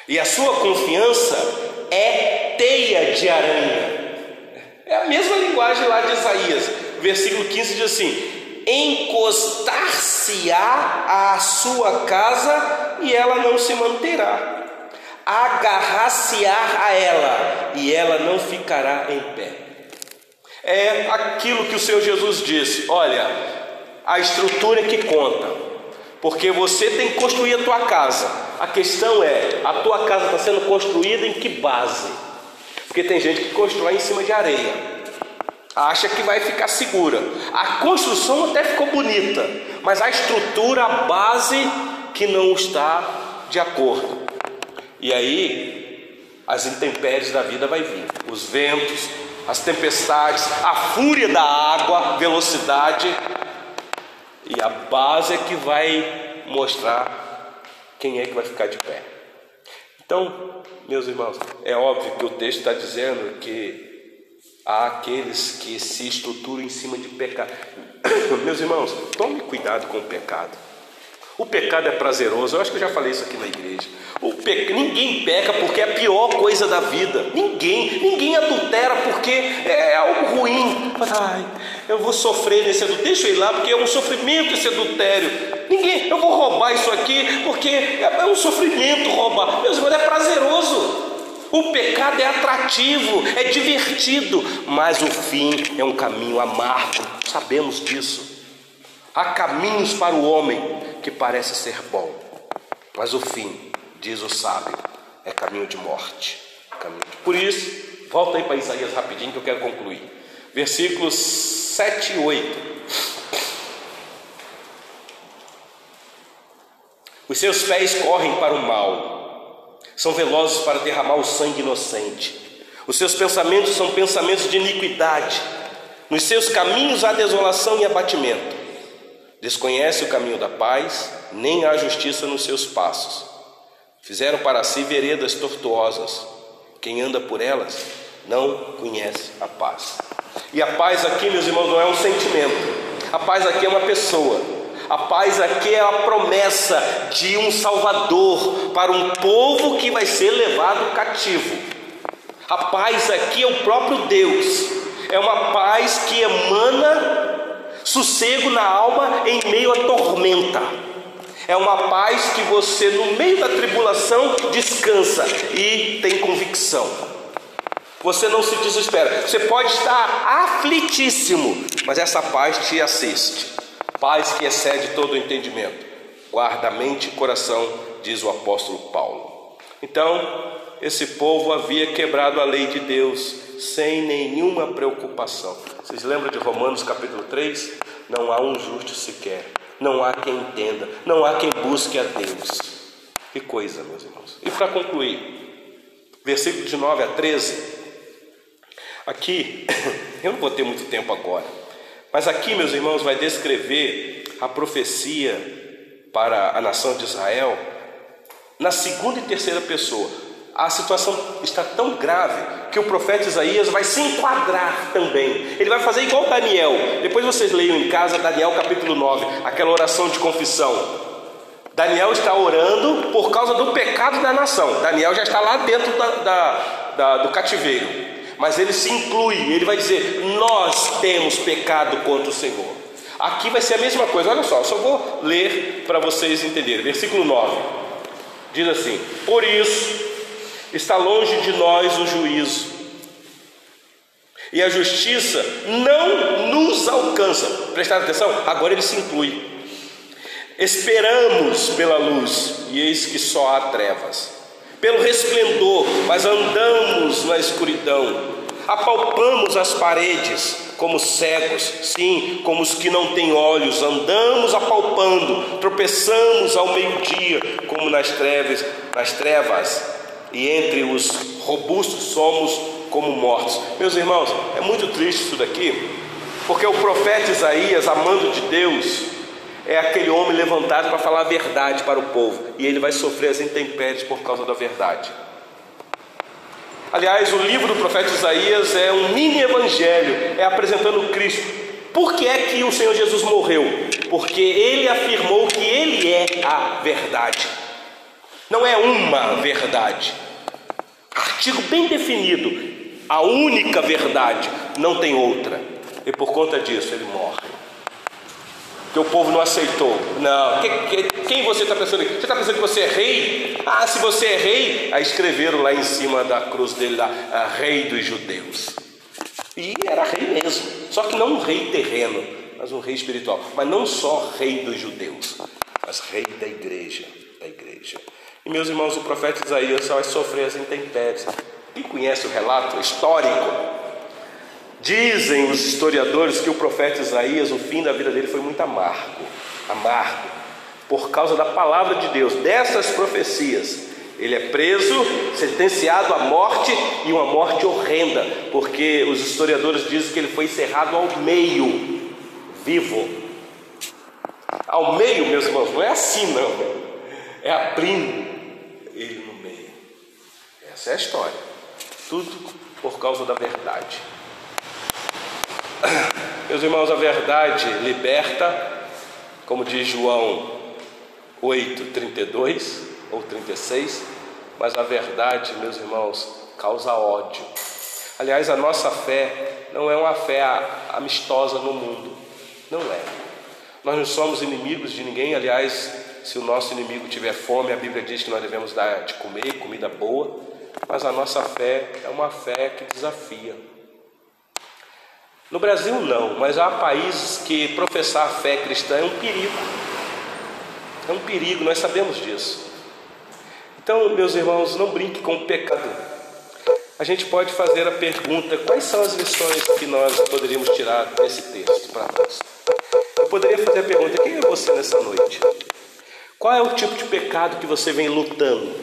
[SPEAKER 1] e a sua confiança é teia de aranha. É a mesma linguagem lá de Isaías. Versículo 15 diz assim: Encostar-se-á à sua casa e ela não se manterá agarrar-se-á a ela e ela não ficará em pé. É aquilo que o Senhor Jesus disse: olha, a estrutura é que conta, porque você tem que construir a tua casa. A questão é: a tua casa está sendo construída em que base? Porque tem gente que constrói em cima de areia, acha que vai ficar segura. A construção até ficou bonita, mas a estrutura, a base que não está de acordo. E aí as intempéries da vida vai vir, os ventos, as tempestades, a fúria da água, velocidade, e a base é que vai mostrar quem é que vai ficar de pé. Então, meus irmãos, é óbvio que o texto está dizendo que há aqueles que se estruturam em cima de pecado. [coughs] Meus irmãos, tome cuidado com o pecado. O pecado é prazeroso, eu acho que eu já falei isso aqui na igreja. Pe... Ninguém peca porque é a pior coisa da vida. Ninguém, ninguém adultera porque é algo ruim. Ai, eu vou sofrer nesse adultério. Deixa eu ir lá porque é um sofrimento esse adultério. Ninguém, eu vou roubar isso aqui porque é um sofrimento roubar. Meus irmãos, é prazeroso. O pecado é atrativo, é divertido, mas o fim é um caminho amargo, sabemos disso. Há caminhos para o homem que parece ser bom, mas o fim, diz o sábio, é caminho de morte. Por isso, volta aí para Isaías rapidinho que eu quero concluir. Versículos 7 e 8. Os seus pés correm para o mal, são velozes para derramar o sangue inocente. Os seus pensamentos são pensamentos de iniquidade. Nos seus caminhos há desolação e abatimento. Desconhece o caminho da paz, nem há justiça nos seus passos. Fizeram para si veredas tortuosas. Quem anda por elas não conhece a paz. E a paz aqui, meus irmãos, não é um sentimento. A paz aqui é uma pessoa. A paz aqui é a promessa de um Salvador para um povo que vai ser levado cativo. A paz aqui é o próprio Deus. É uma paz que emana sossego na alma em meio à tormenta. É uma paz que você, no meio da tribulação, descansa e tem convicção. Você não se desespera. Você pode estar aflitíssimo, mas essa paz te assiste. Paz que excede todo o entendimento. Guarda mente e coração, diz o apóstolo Paulo. Então, esse povo havia quebrado a lei de Deus sem nenhuma preocupação. Vocês lembram de Romanos capítulo 3? Não há um justo sequer, não há quem entenda, não há quem busque a Deus. Que coisa, meus irmãos. E para concluir, versículo de 9 a 13. Aqui, [coughs] eu não vou ter muito tempo agora, mas aqui, meus irmãos, vai descrever a profecia para a nação de Israel na segunda e terceira pessoa a situação está tão grave que o profeta Isaías vai se enquadrar também. Ele vai fazer igual Daniel. Depois vocês leiam em casa Daniel capítulo 9, aquela oração de confissão. Daniel está orando por causa do pecado da nação. Daniel já está lá dentro da, da, da, do cativeiro. Mas ele se inclui, ele vai dizer: Nós temos pecado contra o Senhor. Aqui vai ser a mesma coisa. Olha só, só vou ler para vocês entenderem. Versículo 9 diz assim: Por isso Está longe de nós o juízo. E a justiça não nos alcança. Prestaram atenção? Agora ele se inclui. Esperamos pela luz, e eis que só há trevas. Pelo resplendor, mas andamos na escuridão. Apalpamos as paredes como cegos, sim, como os que não têm olhos, andamos apalpando, tropeçamos ao meio-dia, como nas trevas, nas trevas e entre os robustos somos como mortos. Meus irmãos, é muito triste isso daqui, porque o profeta Isaías, amando de Deus, é aquele homem levantado para falar a verdade para o povo, e ele vai sofrer as intempéries por causa da verdade. Aliás, o livro do profeta Isaías é um mini evangelho, é apresentando Cristo. Por que é que o Senhor Jesus morreu? Porque ele afirmou que ele é a verdade. Não é uma verdade. Artigo bem definido. A única verdade, não tem outra. E por conta disso ele morre. Que o povo não aceitou. Não. Quem você está pensando? Você está pensando que você é rei? Ah, se você é rei, aí escreveram lá em cima da cruz dele lá, rei dos judeus. E era rei mesmo. Só que não um rei terreno, mas um rei espiritual. Mas não só rei dos judeus, mas rei da igreja. Da igreja. E meus irmãos, o profeta Isaías vai sofrer as intempéries. Quem conhece o relato histórico? Dizem os historiadores que o profeta Isaías, o fim da vida dele foi muito amargo, amargo, por causa da palavra de Deus, dessas profecias. Ele é preso, sentenciado à morte e uma morte horrenda, porque os historiadores dizem que ele foi encerrado ao meio, vivo. Ao meio, meus irmãos, não é assim não, é abrindo ele no meio. Essa é a história. Tudo por causa da verdade. Meus irmãos, a verdade liberta, como diz João 8, 32 ou 36, mas a verdade, meus irmãos, causa ódio. Aliás, a nossa fé não é uma fé amistosa no mundo, não é. Nós não somos inimigos de ninguém, aliás, se o nosso inimigo tiver fome, a Bíblia diz que nós devemos dar de comer, comida boa. mas a nossa fé é uma fé que desafia. No Brasil, não, mas há países que professar a fé cristã é um perigo. É um perigo, nós sabemos disso. Então, meus irmãos, não brinque com o pecado. A gente pode fazer a pergunta: quais são as lições que nós poderíamos tirar desse texto para nós? Eu poderia fazer a pergunta: quem é você nessa noite? Qual é o tipo de pecado que você vem lutando?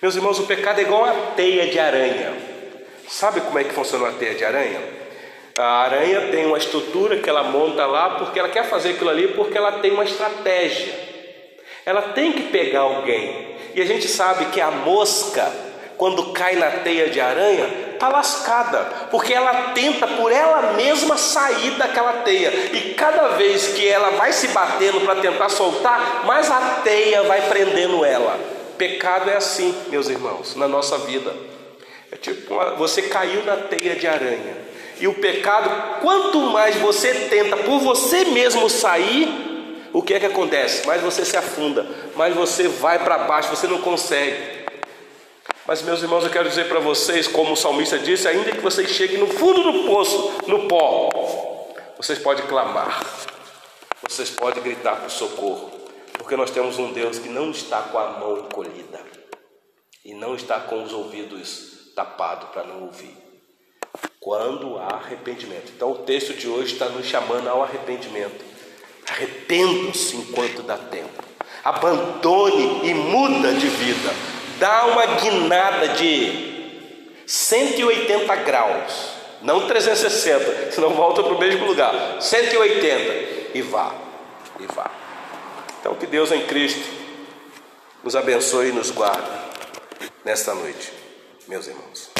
[SPEAKER 1] Meus irmãos, o pecado é igual a teia de aranha. Sabe como é que funciona a teia de aranha? A aranha tem uma estrutura que ela monta lá porque ela quer fazer aquilo ali porque ela tem uma estratégia. Ela tem que pegar alguém. E a gente sabe que a mosca, quando cai na teia de aranha, está lascada, porque ela tenta por ela mesma sair daquela teia. E cada vez que ela vai se batendo para tentar soltar, mais a teia vai prendendo ela. Pecado é assim, meus irmãos, na nossa vida. É tipo, uma, você caiu na teia de aranha. E o pecado, quanto mais você tenta por você mesmo sair, o que é que acontece? Mais você se afunda, mais você vai para baixo, você não consegue. Mas, meus irmãos, eu quero dizer para vocês, como o salmista disse, ainda que vocês cheguem no fundo do poço, no pó, vocês podem clamar, vocês podem gritar por socorro, porque nós temos um Deus que não está com a mão encolhida e não está com os ouvidos tapados para não ouvir. Quando há arrependimento. Então, o texto de hoje está nos chamando ao arrependimento. Arrependa-se enquanto dá tempo. Abandone e muda de vida. Dá uma guinada de 180 graus. Não 360, [laughs] senão volta para o mesmo lugar. 180 e vá. E vá. Então que Deus em Cristo nos abençoe e nos guarde nesta noite, meus irmãos.